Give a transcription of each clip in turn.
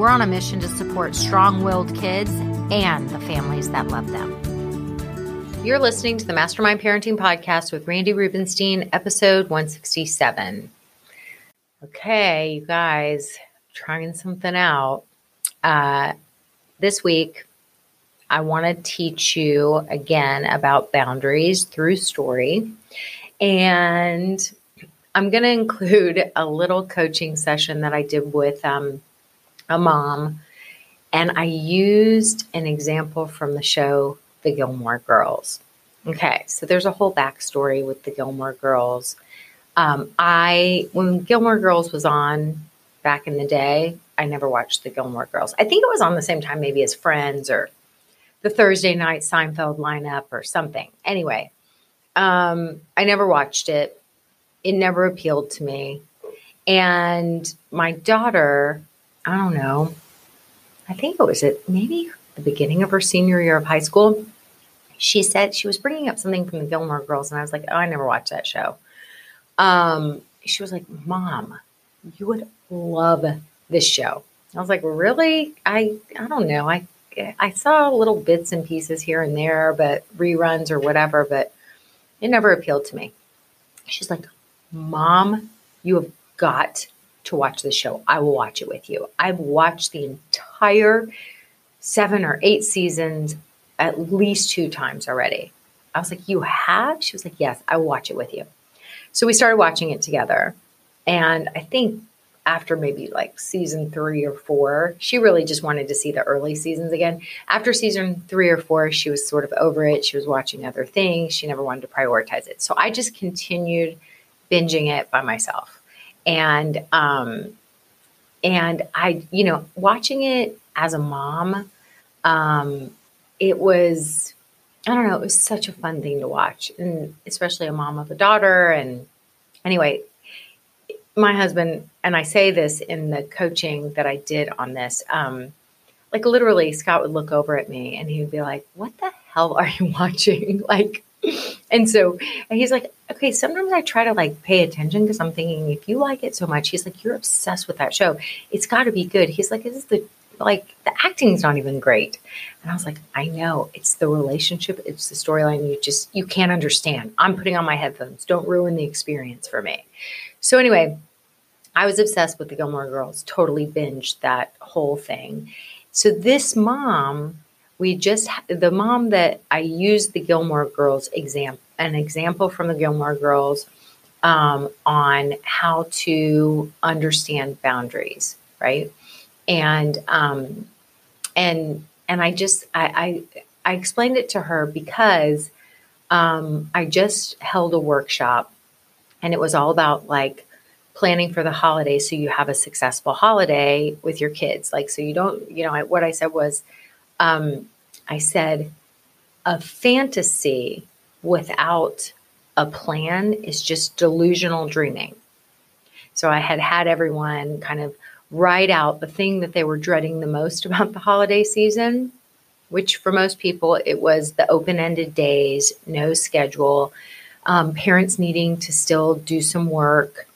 we're on a mission to support strong willed kids and the families that love them. You're listening to the Mastermind Parenting Podcast with Randi Rubenstein, episode 167. Okay, you guys, trying something out. Uh, this week, I want to teach you again about boundaries through story. And I'm going to include a little coaching session that I did with um, a mom, and I used an example from the show The Gilmore Girls. Okay, so there's a whole backstory with the Gilmore Girls. Um, I when Gilmore Girls was on back in the day, I never watched the Gilmore Girls. I think it was on the same time, maybe as Friends or the Thursday night Seinfeld lineup or something. Anyway, um, I never watched it it never appealed to me. And my daughter, I don't know, I think it was at maybe the beginning of her senior year of high school. She said she was bringing up something from the Gilmore Girls, and I was like, "Oh, I never watched that show." Um, she was like, "Mom, you would love this show." I was like, "Really? I I don't know. I I saw little bits and pieces here and there, but reruns or whatever, but it never appealed to me." She's like, Mom, you have got to watch the show. I will watch it with you. I've watched the entire seven or eight seasons at least two times already. I was like, You have? She was like, Yes, I will watch it with you. So we started watching it together. And I think after maybe like season three or four, she really just wanted to see the early seasons again. After season three or four, she was sort of over it. She was watching other things. She never wanted to prioritize it. So I just continued binging it by myself. And um and I, you know, watching it as a mom, um, it was I don't know, it was such a fun thing to watch. And especially a mom of a daughter. And anyway, my husband, and I say this in the coaching that I did on this, um, like literally Scott would look over at me and he would be like, What the hell are you watching? like and so and he's like, okay, sometimes I try to like pay attention because I'm thinking if you like it so much, he's like, you're obsessed with that show. It's got to be good. He's like, is the like the acting's not even great. And I was like, I know it's the relationship, it's the storyline. You just you can't understand. I'm putting on my headphones. Don't ruin the experience for me. So anyway, I was obsessed with the Gilmore Girls. Totally binged that whole thing. So this mom we just the mom that I used the Gilmore Girls example, an example from the Gilmore Girls um, on how to understand boundaries, right? And um, and and I just I, I I explained it to her because um, I just held a workshop, and it was all about like planning for the holiday so you have a successful holiday with your kids. Like so you don't you know I, what I said was um, I said, a fantasy without a plan is just delusional dreaming. So I had had everyone kind of write out the thing that they were dreading the most about the holiday season, which for most people it was the open ended days, no schedule, um, parents needing to still do some work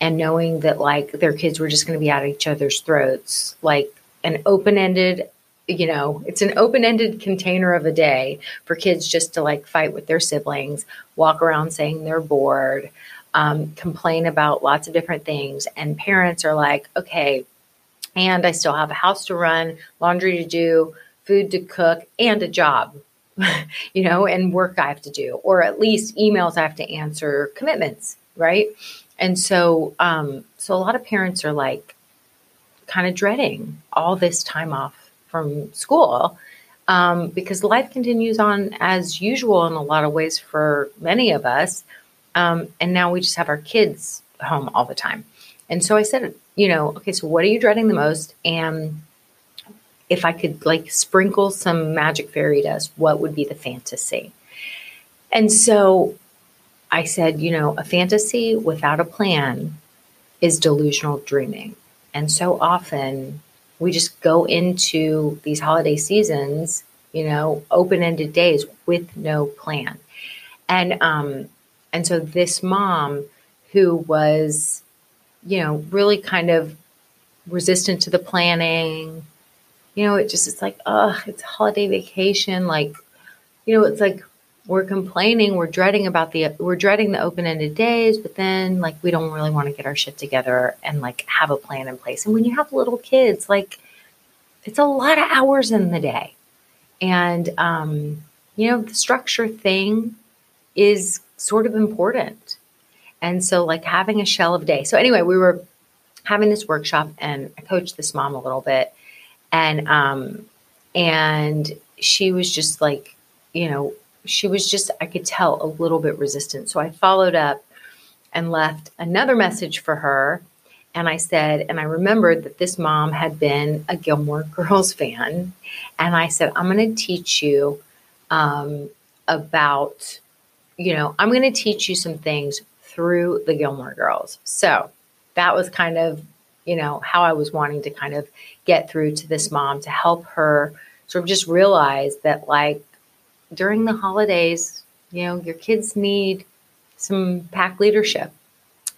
and knowing that like their kids were just going to be at each other's throats, like an open ended you know, it's an open ended container of a day for kids just to like fight with their siblings, walk around saying they're bored, um, complain about lots of different things. And parents are like, okay, and I still have a house to run, laundry to do, food to cook, and a job, you know, and work I have to do, or at least emails I have to answer, commitments, right? And so, um, so a lot of parents are like kind of dreading all this time off from school um, because life continues on as usual in a lot of ways for many of us. Um, and now we just have our kids home all the time. And so I said, you know, okay, so what are you dreading the most? And if I could like sprinkle some magic fairy dust, what would be the fantasy? And so I said, you know, a fantasy without a plan is delusional dreaming. And so often we just go into these holiday seasons, you know, open ended days with no plan. And, um, and so this mom who was, you know, really kind of resistant to the planning, you know, it just, it's like, oh, it's holiday vacation. Like, you know, it's like we're complaining, we're dreading about the, we're dreading the open ended days, but then like we don't really want to get our shit together and like have a plan in place. And when you have little kids, like it's a lot of hours in the day. And, um, you know, the structure thing is sort of important. And so, like, having a shell of day. So, anyway, we were having this workshop and I coached this mom a little bit. And, um, and she was just like, you know, she was just, I could tell a little bit resistant. So I followed up and left another message for her. And I said, and I remembered that this mom had been a Gilmore Girls fan. And I said, I'm going to teach you um, about, you know, I'm going to teach you some things through the Gilmore Girls. So that was kind of, you know, how I was wanting to kind of get through to this mom to help her sort of just realize that, like, during the holidays, you know, your kids need some pack leadership,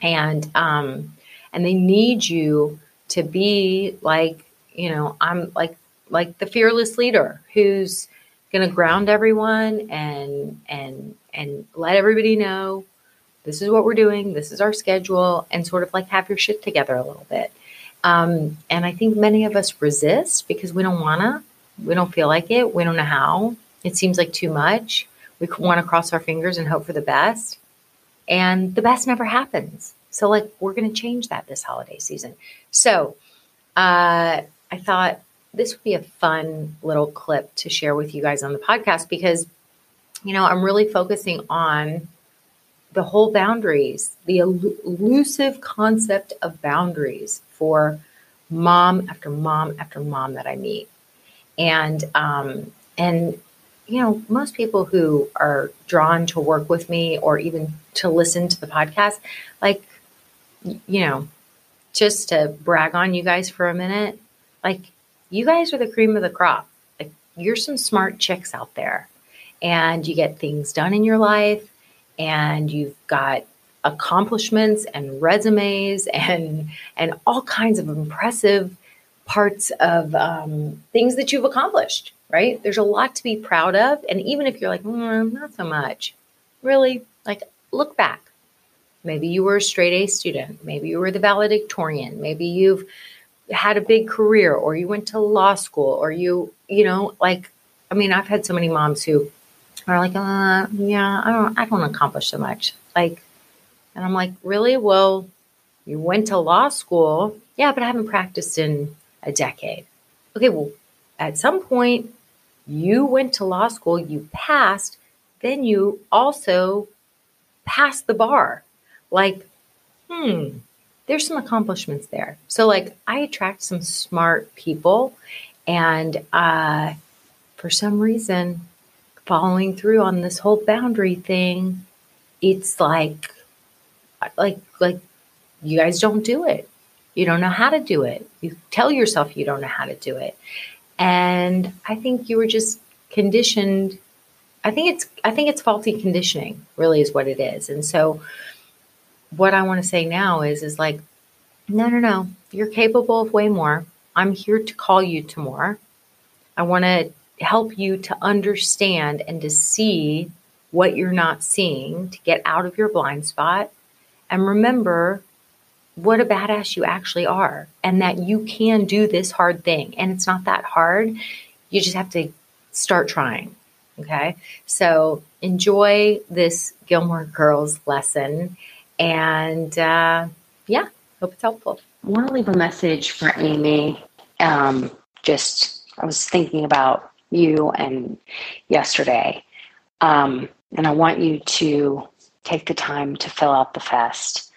and um, and they need you to be like, you know, I'm like like the fearless leader who's going to ground everyone and and and let everybody know this is what we're doing, this is our schedule, and sort of like have your shit together a little bit. Um, and I think many of us resist because we don't want to, we don't feel like it, we don't know how. It seems like too much. We want to cross our fingers and hope for the best. And the best never happens. So, like, we're going to change that this holiday season. So, uh, I thought this would be a fun little clip to share with you guys on the podcast because, you know, I'm really focusing on the whole boundaries, the elusive concept of boundaries for mom after mom after mom that I meet. And, um, and you know, most people who are drawn to work with me or even to listen to the podcast, like, you know, just to brag on you guys for a minute, like, you guys are the cream of the crop. Like, you're some smart chicks out there, and you get things done in your life, and you've got accomplishments and resumes and and all kinds of impressive parts of um, things that you've accomplished right? There's a lot to be proud of. And even if you're like, mm, not so much, really, like, look back. Maybe you were a straight A student. Maybe you were the valedictorian. Maybe you've had a big career or you went to law school or you, you know, like, I mean, I've had so many moms who are like, uh, yeah, I don't, I don't accomplish so much. Like, and I'm like, really? Well, you went to law school. Yeah, but I haven't practiced in a decade. Okay, well, at some point, you went to law school, you passed, then you also passed the bar. Like, hmm, there's some accomplishments there. So, like, I attract some smart people, and uh, for some reason, following through on this whole boundary thing, it's like, like, like, you guys don't do it. You don't know how to do it. You tell yourself you don't know how to do it. And I think you were just conditioned. I think it's I think it's faulty conditioning, really is what it is. And so what I want to say now is is like, no, no, no. You're capable of way more. I'm here to call you to more. I want to help you to understand and to see what you're not seeing, to get out of your blind spot. And remember what a badass you actually are and that you can do this hard thing. And it's not that hard. You just have to start trying. Okay. So enjoy this Gilmore Girls lesson. And uh, yeah, hope it's helpful. I want to leave a message for Amy. Um, just, I was thinking about you and yesterday. Um, and I want you to take the time to fill out the fest.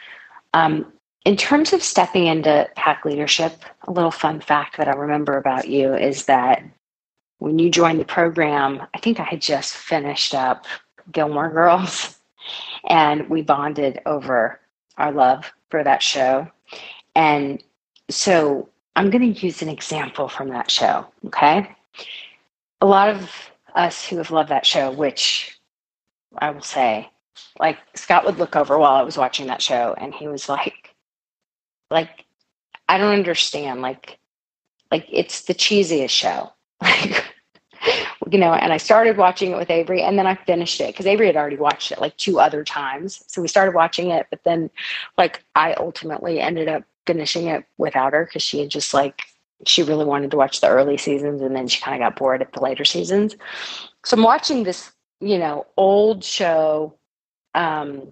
Um, in terms of stepping into pack leadership, a little fun fact that I remember about you is that when you joined the program, I think I had just finished up Gilmore Girls, and we bonded over our love for that show. And so I'm going to use an example from that show, okay? A lot of us who have loved that show, which I will say, like Scott would look over while I was watching that show and he was like, like, I don't understand. Like, like it's the cheesiest show. Like, you know, and I started watching it with Avery and then I finished it because Avery had already watched it like two other times. So we started watching it, but then like I ultimately ended up finishing it without her because she had just like she really wanted to watch the early seasons and then she kind of got bored at the later seasons. So I'm watching this, you know, old show um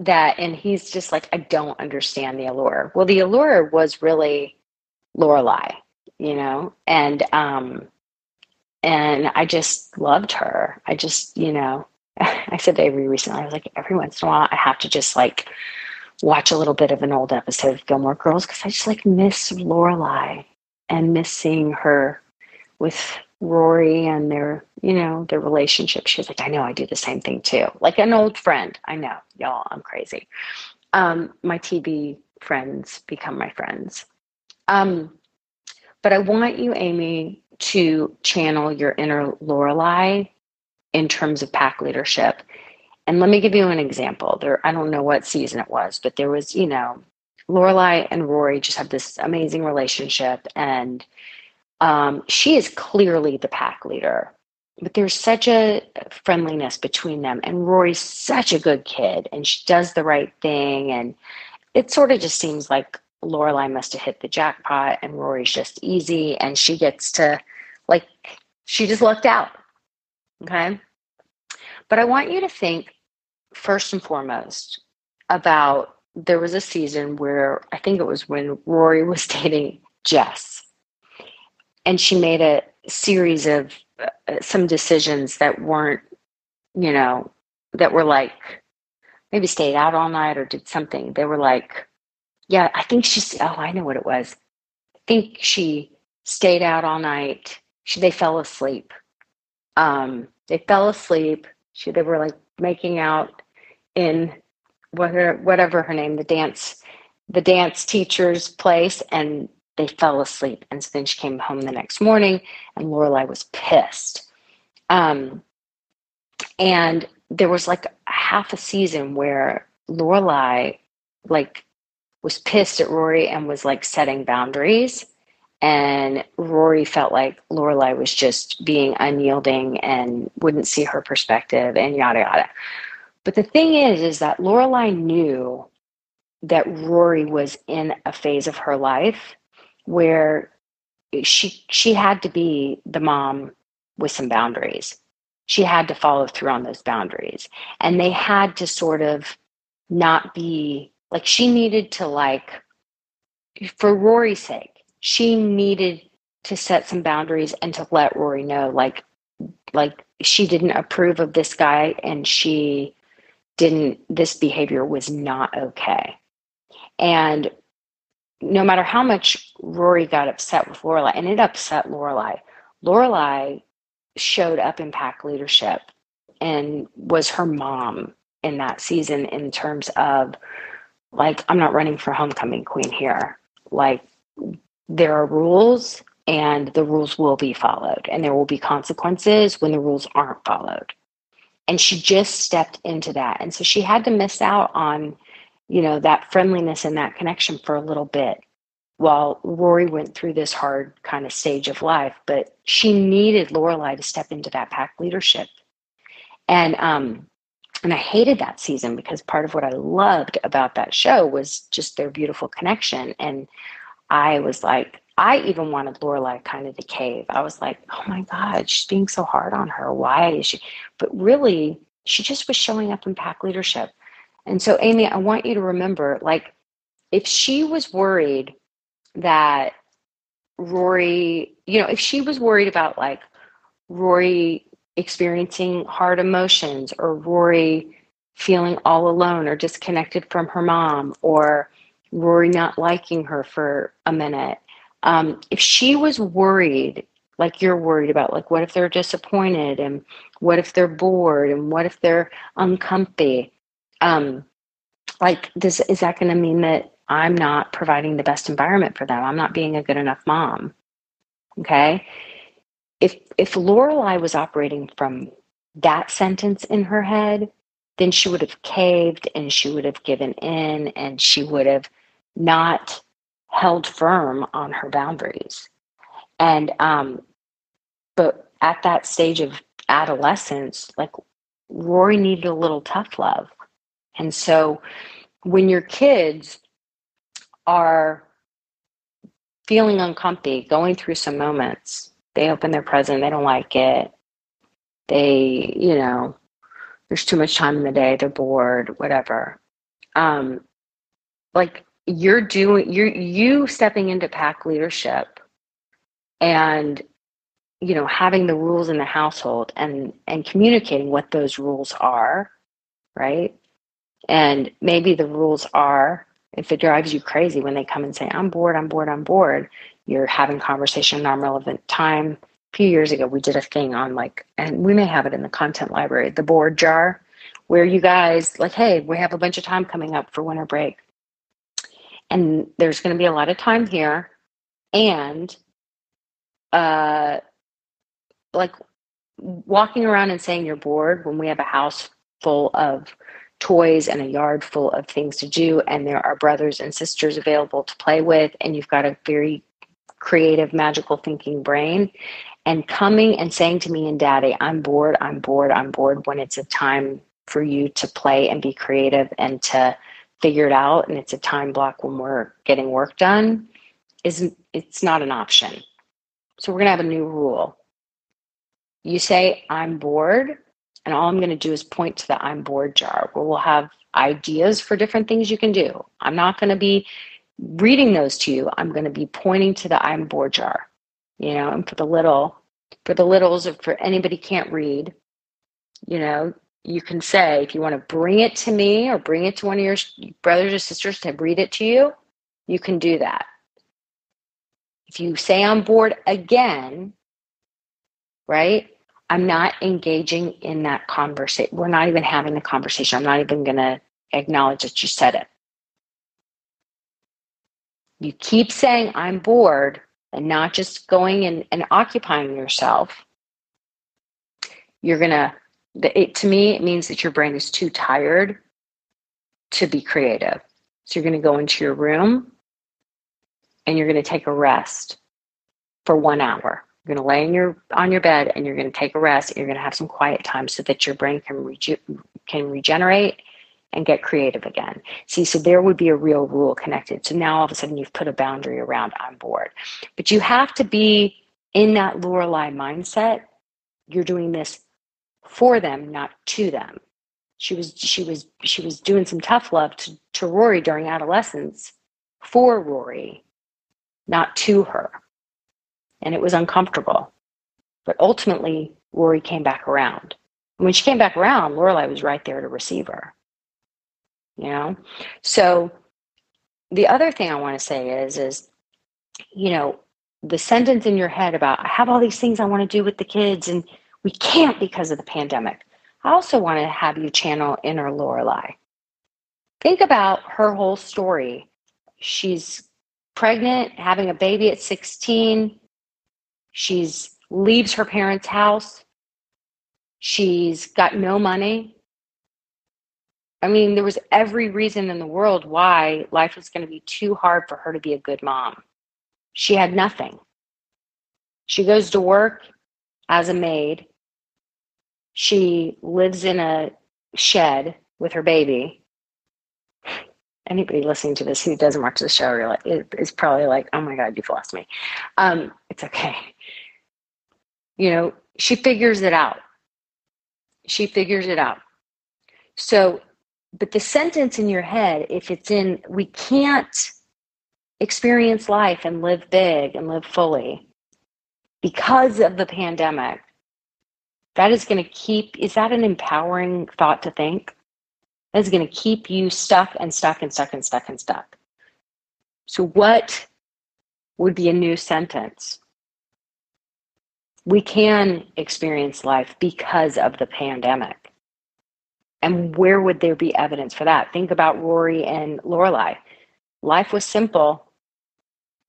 that and he's just like, I don't understand the allure. Well, the allure was really Lorelai, you know, and um and I just loved her. I just, you know, I said to Avery recently, I was like, every once in a while, I have to just like watch a little bit of an old episode of Gilmore Girls because I just like miss Lorelai and miss seeing her with Rory and their, you know, their relationship. She was like, I know I do the same thing too. Like an old friend. I know, y'all, I'm crazy. Um, my TV friends become my friends. Um, but I want you, Amy, to channel your inner Lorelai in terms of pack leadership. And let me give you an example. There, I don't know what season it was, but there was, you know, Lorelai and Rory just have this amazing relationship, and um, she is clearly the pack leader. But there's such a friendliness between them, and Rory's such a good kid, and she does the right thing, and it sort of just seems like Lorelai must have hit the jackpot and Rory's just easy and she gets to like she just lucked out. Okay. But I want you to think first and foremost about there was a season where I think it was when Rory was dating Jess. And she made a series of uh, some decisions that weren't, you know, that were like maybe stayed out all night or did something. They were like yeah, I think she's, oh, I know what it was. I think she stayed out all night. She, they fell asleep. Um, they fell asleep. She, they were like making out in whatever, whatever her name, the dance, the dance teacher's place, and they fell asleep. And so then she came home the next morning, and Lorelai was pissed. Um, and there was like half a season where Lorelai, like was pissed at Rory and was like setting boundaries. And Rory felt like Lorelai was just being unyielding and wouldn't see her perspective and yada yada. But the thing is, is that Lorelai knew that Rory was in a phase of her life where she she had to be the mom with some boundaries. She had to follow through on those boundaries. And they had to sort of not be like she needed to like for Rory's sake, she needed to set some boundaries and to let Rory know like like she didn't approve of this guy and she didn't this behavior was not okay. And no matter how much Rory got upset with Lorelai, and it upset Lorelai, Lorelai showed up in pack leadership and was her mom in that season in terms of like i'm not running for homecoming queen here. Like there are rules and the rules will be followed and there will be consequences when the rules aren't followed. And she just stepped into that. And so she had to miss out on you know that friendliness and that connection for a little bit while rory went through this hard kind of stage of life but she needed lorelai to step into that pack leadership and um and I hated that season because part of what I loved about that show was just their beautiful connection. And I was like, I even wanted Lorelai kind of to cave. I was like, oh my God, she's being so hard on her. Why is she? But really, she just was showing up in pack leadership. And so, Amy, I want you to remember like, if she was worried that Rory, you know, if she was worried about like Rory experiencing hard emotions or Rory feeling all alone or disconnected from her mom or Rory not liking her for a minute, um, if she was worried, like you're worried about, like what if they're disappointed and what if they're bored and what if they're uncomfy, um, like is that going to mean that I'm not providing the best environment for them. I'm not being a good enough mom. Okay. If if Lorelai was operating from that sentence in her head, then she would have caved and she would have given in and she would have not held firm on her boundaries. And um, but at that stage of adolescence, like Rory needed a little tough love. And so when your kids are feeling uncomfy, going through some moments, they open their present, they don't like it. They, you know, there's too much time in the day, they're bored, whatever. Um, like you're doing you're you stepping into pack leadership and you know having the rules in the household and and communicating what those rules are right and maybe the rules are if it drives you crazy when they come and say, I'm bored, I'm bored, I'm bored, you're having conversation non-relevant time. A few years ago, we did a thing on like, and we may have it in the content library, the bored jar, where you guys like, hey, we have a bunch of time coming up for winter break. And there's going to be a lot of time here. And uh like walking around and saying you're bored when we have a house full of toys and a yard full of things to do and there are brothers and sisters available to play with and you've got a very creative magical thinking brain. And coming and saying to me and daddy i'm bored i'm bored i'm bored when it's a time for you to play and be creative and to figure it out and it's a time block when we're getting work done is it's not an option. So we're going to have a new rule. You say i'm bored and all I'm going to do is point to the I'm bored jar where we'll have ideas for different things you can do. I'm not going to be reading those to you. I'm going to be pointing to the I'm bored jar, you know, and for the little, for the littles, if for anybody can't read, you know, you can say, if you want to bring it to me or bring it to one of your brothers or sisters to read it to you, you can do that. If you say I'm bored again, right? I'm not engaging in that conversation. We're not even having the conversation. I'm not even going to acknowledge that you said it. You keep saying, I'm bored, and not just going and, and occupying yourself. You're going to, it, to me, it means that your brain is too tired to be creative. So you're going to go into your room and you're going to take a rest for one hour you're going to lay in your on your bed and you're going to take a rest. You're going to have some quiet time so that your brain can reju- can regenerate and get creative again. See, so there would be a real rule connected. So now all of a sudden you've put a boundary around I'm bored. But you have to be in that Lorelai mindset. You're doing this for them, not to them. She was she was she was doing some tough love to, to Rory during adolescence for Rory, not to her and it was uncomfortable. But ultimately, Rory came back around. And when she came back around, Lorelai was right there to receive her. You know? So the other thing I want to say is, is, you know, the sentence in your head about I have all these things I want to do with the kids and we can't because of the pandemic. I also want to have you channel inner Lorelai. Think about her whole story. She's pregnant, having a baby at 16, She's leaves her parents' house. She's got no money. I mean, there was every reason in the world why life was going to be too hard for her to be a good mom. She had nothing. She goes to work as a maid. She lives in a shed with her baby. anybody listening to this who doesn't watch the show is probably like, oh my God, you've lost me. Um, it's okay. You know, she figures it out. She figures it out. So, but the sentence in your head, if it's in, we can't experience life and live big and live fully because of the pandemic, that is going to keep, is that an empowering thought to think? That is going to keep you stuck and stuck and stuck and stuck and stuck. So, what would be a new sentence? We can experience life because of the pandemic. And where would there be evidence for that? Think about Rory and Lorelai. Life was simple.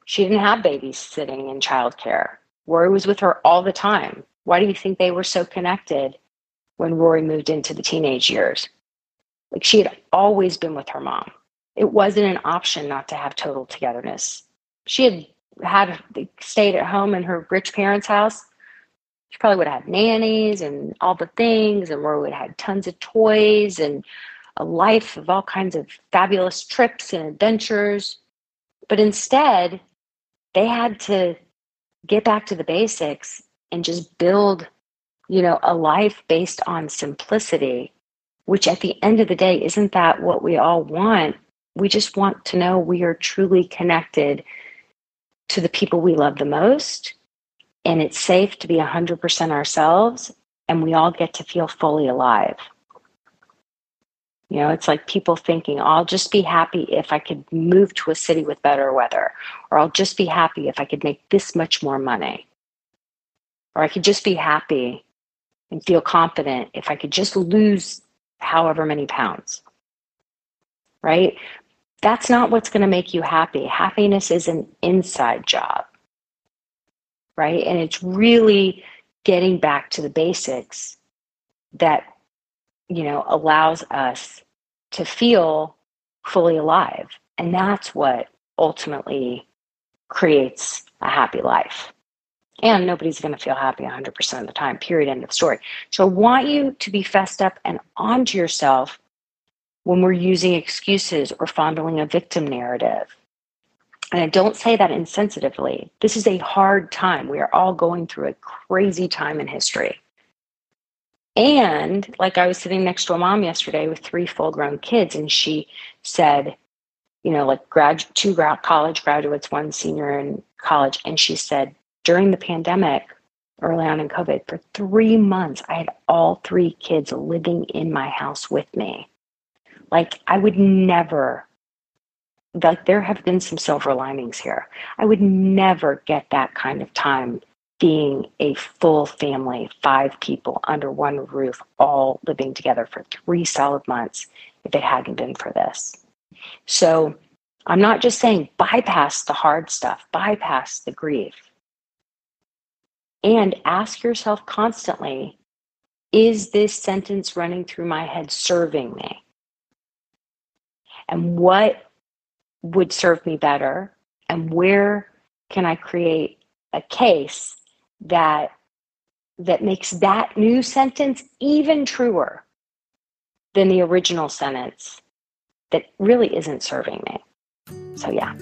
She didn't have babies sitting in childcare. Rory was with her all the time. Why do you think they were so connected when Rory moved into the teenage years? Like she had always been with her mom. It wasn't an option not to have total togetherness. She had had stayed at home in her rich parents' house. She probably would have had nannies and all the things, and Rory would have had tons of toys and a life of all kinds of fabulous trips and adventures. But instead, they had to get back to the basics and just build, you know, a life based on simplicity, which at the end of the day, isn't that what we all want? We just want to know we are truly connected to the people we love the most. And it's safe to be 100% ourselves. And we all get to feel fully alive. You know, it's like people thinking, oh, I'll just be happy if I could move to a city with better weather, or I'll just be happy if I could make this much more money, or I could just be happy and feel confident if I could just lose however many pounds. Right? That's not what's going to make you happy. Happiness is an inside job. Right? And it's really getting back to the basics that you know, allows us to feel fully alive. And that's what ultimately creates a happy life. And nobody's going to feel happy 100% of the time, period, end of story. So I want you to be fessed up and onto yourself when we're using excuses or fondling a victim narrative. And I don't say that insensitively. This is a hard time. We are all going through a crazy time in history. And like I was sitting next to a mom yesterday with three full grown kids, and she said, you know, like grad two grad college graduates, one senior in college, and she said during the pandemic, early on in COVID, for three months, I had all three kids living in my house with me. Like I would never like there have been some silver linings here. I would never get that kind of time being a full family, five people under one roof, all living together for three solid months if it hadn't been for this. So I'm not just saying bypass the hard stuff, bypass the grief. And ask yourself constantly is this sentence running through my head serving me? And what would serve me better? And where can I create a case that that makes that new sentence even truer than the original sentence that really isn't serving me. So yeah.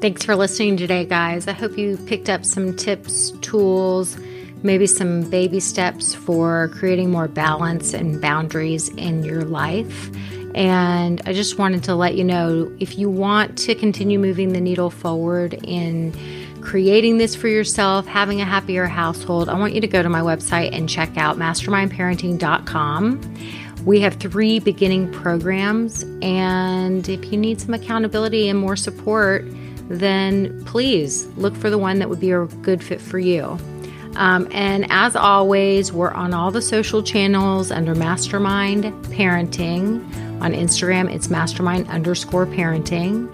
Thanks for listening today, guys. I hope you picked up some tips, tools, maybe some baby steps for creating more balance and boundaries in your life. And I just wanted to let you know if you want to continue moving the needle forward in creating this for yourself, having a happier household, I want you to go to my website and check out mastermindparenting.com. We have three beginning programs, and if you need some accountability and more support, then please look for the one that would be a good fit for you. Um, and as always, we're on all the social channels under Mastermind Parenting. On Instagram, it's mastermind underscore parenting.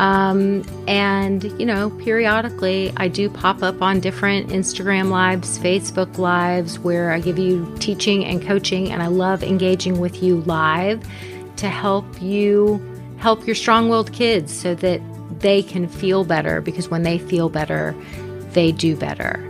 Um, and, you know, periodically I do pop up on different Instagram lives, Facebook lives, where I give you teaching and coaching, and I love engaging with you live to help you help your strong willed kids so that they can feel better because when they feel better, they do better.